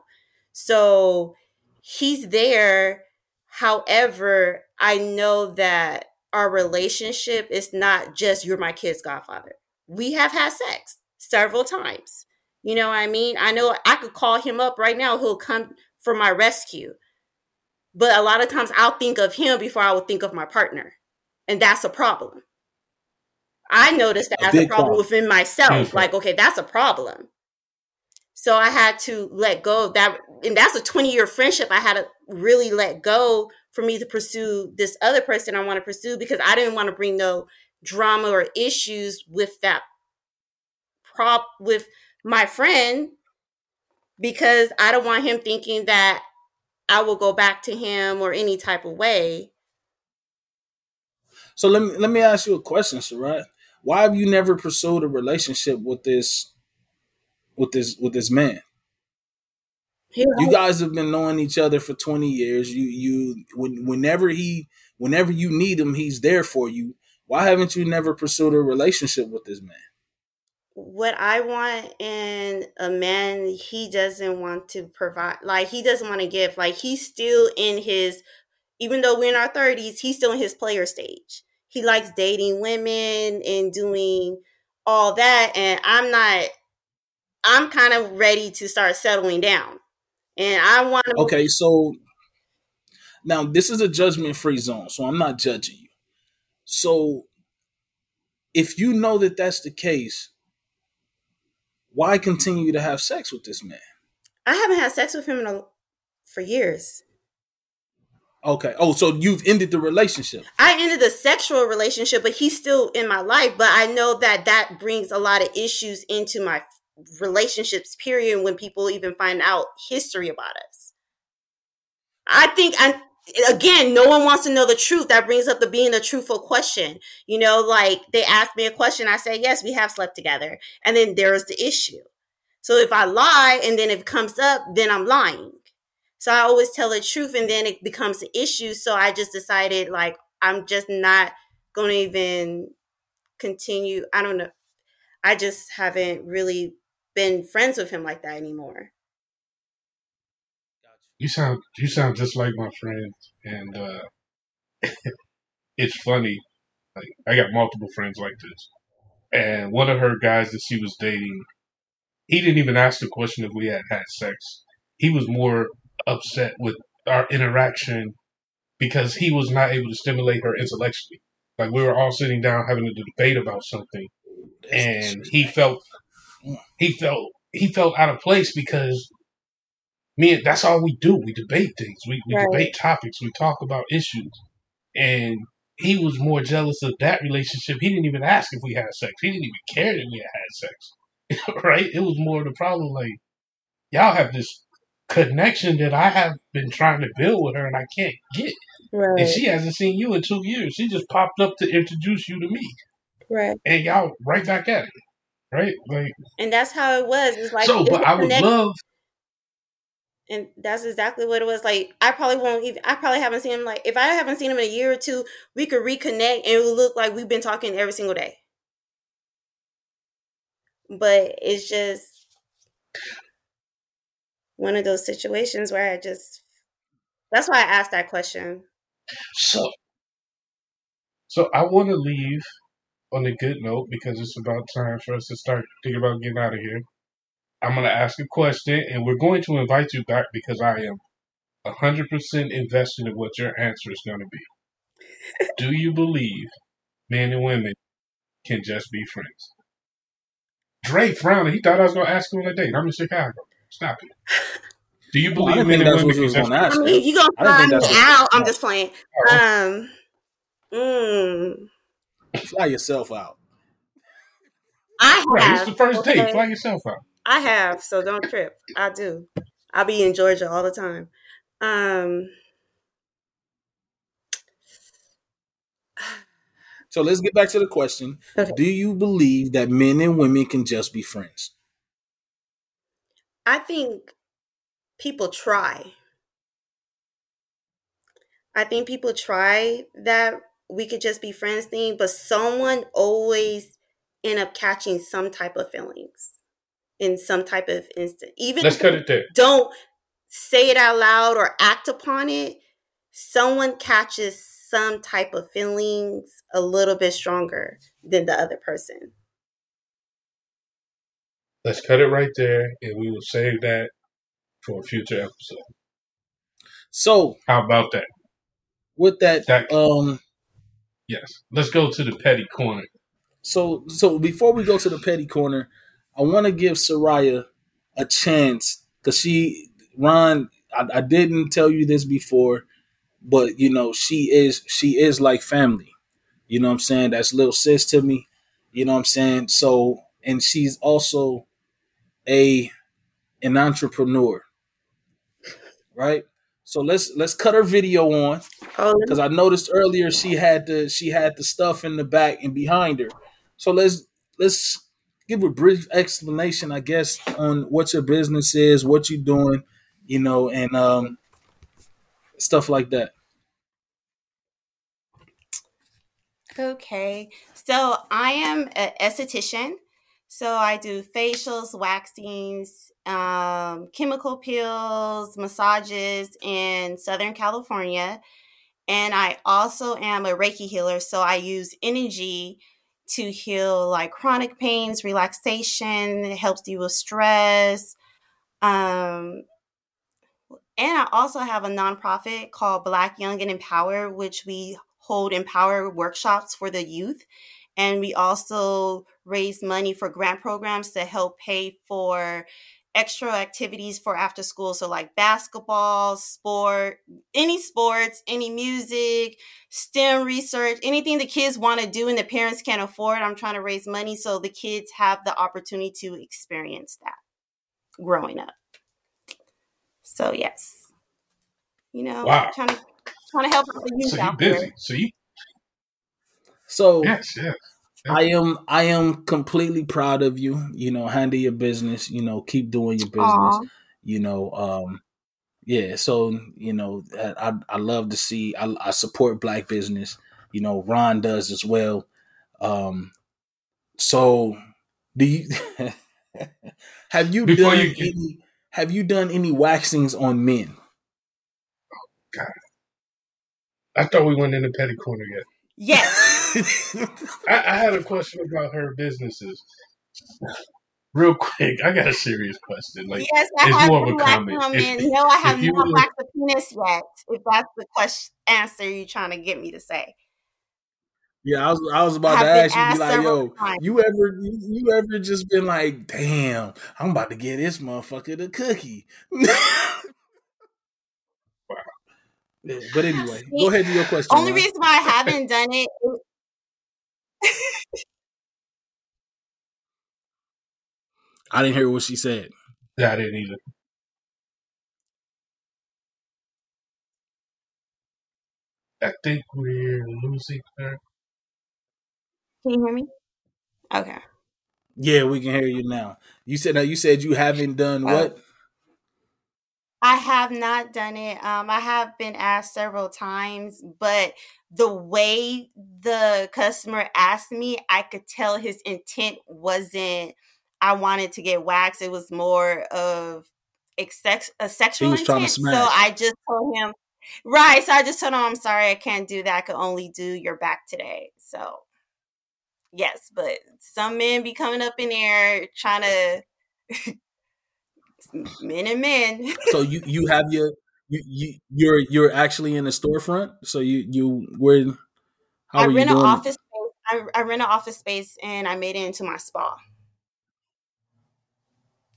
So he's there. However, I know that our relationship is not just you're my kid's godfather. We have had sex several times. You know what I mean? I know I could call him up right now, he'll come for my rescue. But a lot of times I'll think of him before I would think of my partner. And that's a problem. I noticed that A as a problem problem. within myself. Huge Like, okay, that's a problem. So I had to let go of that. And that's a 20 year friendship. I had to really let go for me to pursue this other person I want to pursue because I didn't want to bring no drama or issues with that prop with my friend because I don't want him thinking that I will go back to him or any type of way. So let me let me ask you a question, Soraya. Why have you never pursued a relationship with this with this with this man? He- You guys have been knowing each other for 20 years. You you when, whenever he whenever you need him, he's there for you. Why haven't you never pursued a relationship with this man? What I want in a man, he doesn't want to provide. Like he doesn't want to give. Like he's still in his, even though we're in our thirties, he's still in his player stage. He likes dating women and doing all that, and I'm not. I'm kind of ready to start settling down, and I want to. Okay, so now this is a judgment free zone, so I'm not judging you. So if you know that that's the case, why continue to have sex with this man? I haven't had sex with him in a, for years. Okay. Oh, so you've ended the relationship. I ended the sexual relationship, but he's still in my life. But I know that that brings a lot of issues into my relationships. Period. When people even find out history about us, I think I again, no one wants to know the truth. That brings up the being a truthful question. You know, like they ask me a question, I say, yes, we have slept together. And then there's the issue. So if I lie and then it comes up, then I'm lying. So I always tell the truth and then it becomes an issue. So I just decided like I'm just not going to even continue. I don't know. I just haven't really been friends with him like that anymore. You sound you sound just like my friend, and uh, it's funny. Like I got multiple friends like this, and one of her guys that she was dating, he didn't even ask the question if we had had sex. He was more upset with our interaction because he was not able to stimulate her intellectually. Like we were all sitting down having a debate about something, and he felt he felt he felt out of place because me and that's all we do. We debate things. We, we Right. debate topics. We talk about issues. And he was more jealous of that relationship. He didn't even ask if we had sex. He didn't even care that we had had sex. right? It was more the problem like y'all have this connection that I have been trying to build with her and I can't get. Right. And she hasn't seen you in two years. She just popped up to introduce you to me. right. And y'all right back at it. Right? Like And that's how it was. It's like so but I would connect- love and that's exactly what it was like i probably won't even i probably haven't seen him like if i haven't seen him in a year or two we could reconnect and it would look like we've been talking every single day but it's just one of those situations where i just that's why i asked that question So, so I want to leave on a good note because it's about time for us to start thinking about getting out of here. I'm going to ask a question, and we're going to invite you back because I am 100% invested in what your answer is going to be. Do you believe men and women can just be friends? Dre frowning. He thought I was going to ask him on a date. I'm in Chicago. Stop it. Do you Well, I believe didn't men think and that's what women you was can going just to be ask. i mean you gonna find me out. I'm just playing um mm, Fly yourself out. i Right, have it's the first date. Fly yourself out. I have, so don't trip. I do. I'll be in Georgia all the time. Um, So let's get back to the question. Okay. Do you believe that men and women can just be friends? I think people try. I think people try that we could just be friends thing, but someone always end up catching some type of feelings in some type of instant. Even Let's cut it there. don't say it out loud or act upon it, someone catches some type of feelings a little bit stronger than the other person. Let's cut it right there, and we will save that for a future episode. So How about that? with that, That- um, Yes. Let's go to the petty corner. so so before we go to the petty corner, I want to give Soraya a chance because she, Ron, I, I didn't tell you this before, but you know she is she is like family. You know what I'm saying? That's little sis to me. You know what I'm saying? So and she's also a an entrepreneur, right? So let's let's cut her video on um, because I noticed earlier she had the she had the stuff in the back and behind her. So let's let's give a brief explanation, I guess, on what your business is, what you're doing, you know, and um stuff like that. Okay. So I am an esthetician. So I do facials, waxings, um, chemical peels, massages in Southern California. And I also am a Reiki healer. So I use energy to heal like chronic pains, relaxation, it helps you with stress. Um, and I also have a nonprofit called Black Young and Empower, which we hold empower workshops for the youth. And we also raise money for grant programs to help pay for extra activities for after school. So, like basketball, sport, any sports, any music, STEM research, anything the kids want to do and the parents can't afford. I'm trying to raise money so the kids have the opportunity to experience that growing up. So, yes, you know, Wow. trying to trying to help the youth So out busy. there. So you So yes, yes. I am I am completely proud of you. You know, handle your business. You know, keep doing your business. Aw. You know, um, yeah. So you know, I I love to see. I, I support black business. You know, Ron does as well. Um, so do you have you Before done you get- any? Have you done any waxings on men? God, I thought we went in the petty corner yet. Yes. I, I had a question about her businesses. Real quick, I got a serious question. Like, yes, I it's have more of a been waxing comment. If- No, I have if you not were- waxed a penis yet. If that's the question answer you're trying to get me to say. Yeah, I was I was about Have to been ask you, be like, yo, times. you ever you, you ever just been like, damn, I'm about to get this motherfucker the cookie. Yeah, but anyway, go ahead to your question. Only Ron. reason why I haven't done it. I didn't hear what she said. Yeah, I didn't either. I think we're losing her. Can you hear me? Okay. Yeah, we can hear you now. You said you said you haven't done Oh. what? I have not done it. Um, I have been asked several times, but the way the customer asked me, I could tell his intent wasn't I wanted to get waxed. It was more of a, sex, a sexual was trying to intent. So. I just told him, right. So I just told him, I'm sorry, I can't do that. I could only do your back today. So yes, but some men be coming up in there trying to men and men. So you you have your you, you you're you're actually in a storefront. So you you where how I rent an office space. I, I rent an office space and I made it into my spa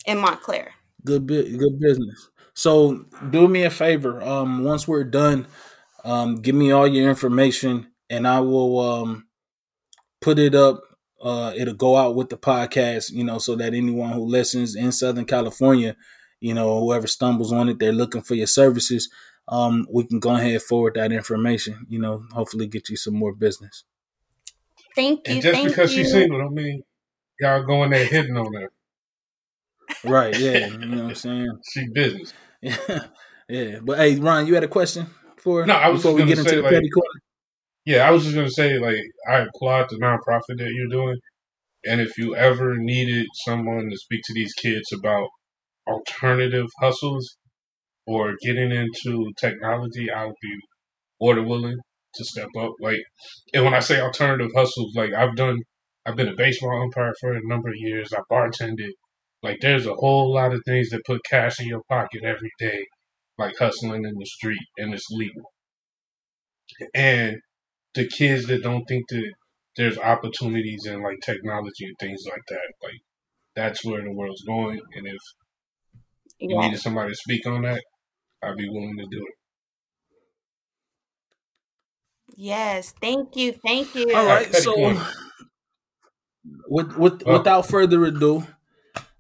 in Montclair. Good bit, good business. So do me a favor. Um, once we're done, um, give me all your information, and I will um put it up. Uh, it'll go out with the podcast, you know, so that anyone who listens in Southern California, you know, whoever stumbles on it, they're looking for your services. Um, we can go ahead and forward that information. You know, hopefully get you some more business. Thank you. And just thank because you. she's single, don't mean y'all going there hitting on her. Right? Yeah. you know what I'm saying? She business. Yeah. yeah. But hey, Ron, you had a question for No, I was before we get into the like- petty corner? Yeah, I was just gonna say, like, I applaud the nonprofit that you're doing, and if you ever needed someone to speak to these kids about alternative hustles or getting into technology, I would be more than willing to step up. Like, and when I say alternative hustles, like I've done, I've been a baseball umpire for a number of years. I bartended. Like, there's a whole lot of things that put cash in your pocket every day, like hustling in the street, and it's legal. And the kids that don't think that there's opportunities in like technology and things like that, like that's where the world's going. And if you Yeah. needed somebody to speak on that, I'd be willing to do it. Yes. Thank you. Thank you. All right, so with, with without further ado,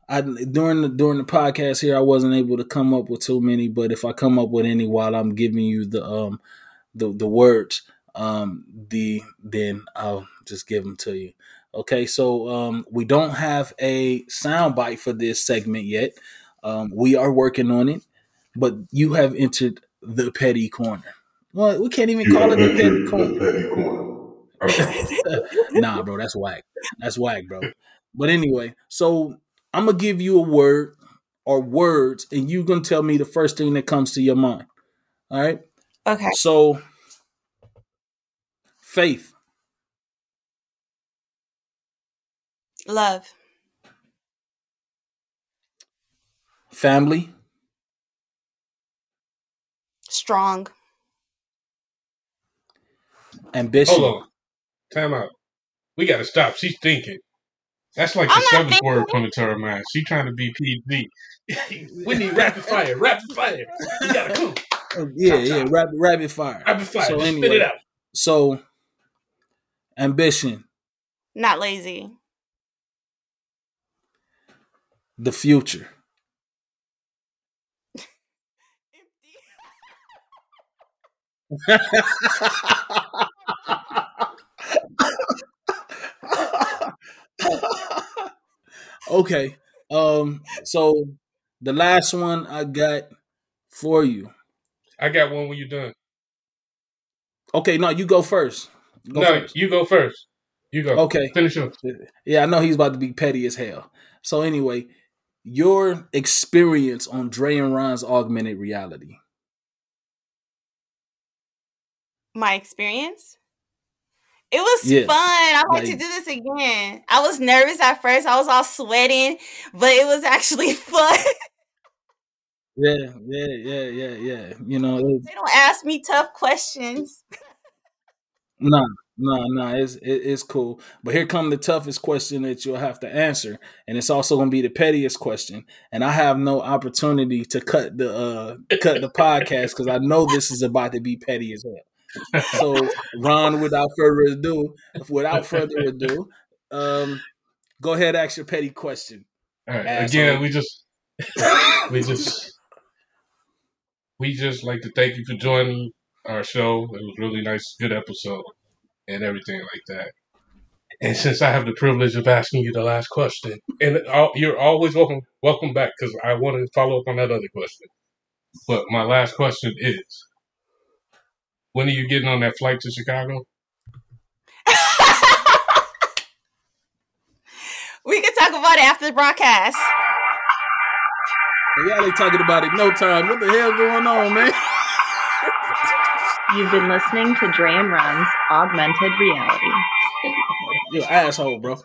I during the during the podcast here, I wasn't able to come up with too many, but if I come up with any while I'm giving you the um the the words, um the then I'll just give them to you. Okay, so um we don't have a sound bite for this segment yet. Um, we are working on it, but you have entered the petty corner. Well, we can't even call it the petty corner. nah, bro, that's whack. That's whack, bro. But anyway, so I'm gonna give you a word or words, and you're gonna tell me the first thing that comes to your mind. All right. Okay. So, faith, Love. family, Strong. ambition. Hold on. Time out. We got to stop. She's thinking. That's like I'm the not seventh thinking. word coming to her mind. She trying to be PG. we need rapid fire. Rapid fire. You gotta come. Oh, yeah, yeah, rapid, rapid fire. Rapid fire. So Just anyway, spit it out. So, ambition, Not lazy. the future. okay. Um. So the last one I got for you. I got one when you're done. Okay. No, you go first. Go no, first. you go first. You go. Okay. Finish up. Yeah, I know he's about to be petty as hell. So anyway, your experience on Dre and Ron's augmented reality. My experience. It was Yeah, fun. I like to do this again. I was nervous at first. I was all sweating, but it was actually fun. Yeah, yeah, yeah, yeah, yeah. You know, it, they don't ask me tough questions. no, no, no. It's it, it's cool. But here come the toughest question that you'll have to answer, and it's also going to be the pettiest question. And I have no opportunity to cut the uh cut the podcast because I know this is about to be petty as hell. So, Ron, without further ado, without further ado, um, go ahead, ask your petty question. All right. Asshole. Again, we just we just we just like to thank you for joining our show. It was really nice, good episode, and everything like that. And since I have the privilege of asking you the last question, and you're always welcome welcome back because I want to follow up on that other question. But my last question is, when are you getting on that flight to Chicago? we can talk about it after the broadcast. Y'all ain't talking about it no time. What the hell going on, man? You've been listening to Dre Ron's Augmented Reality. You asshole, bro.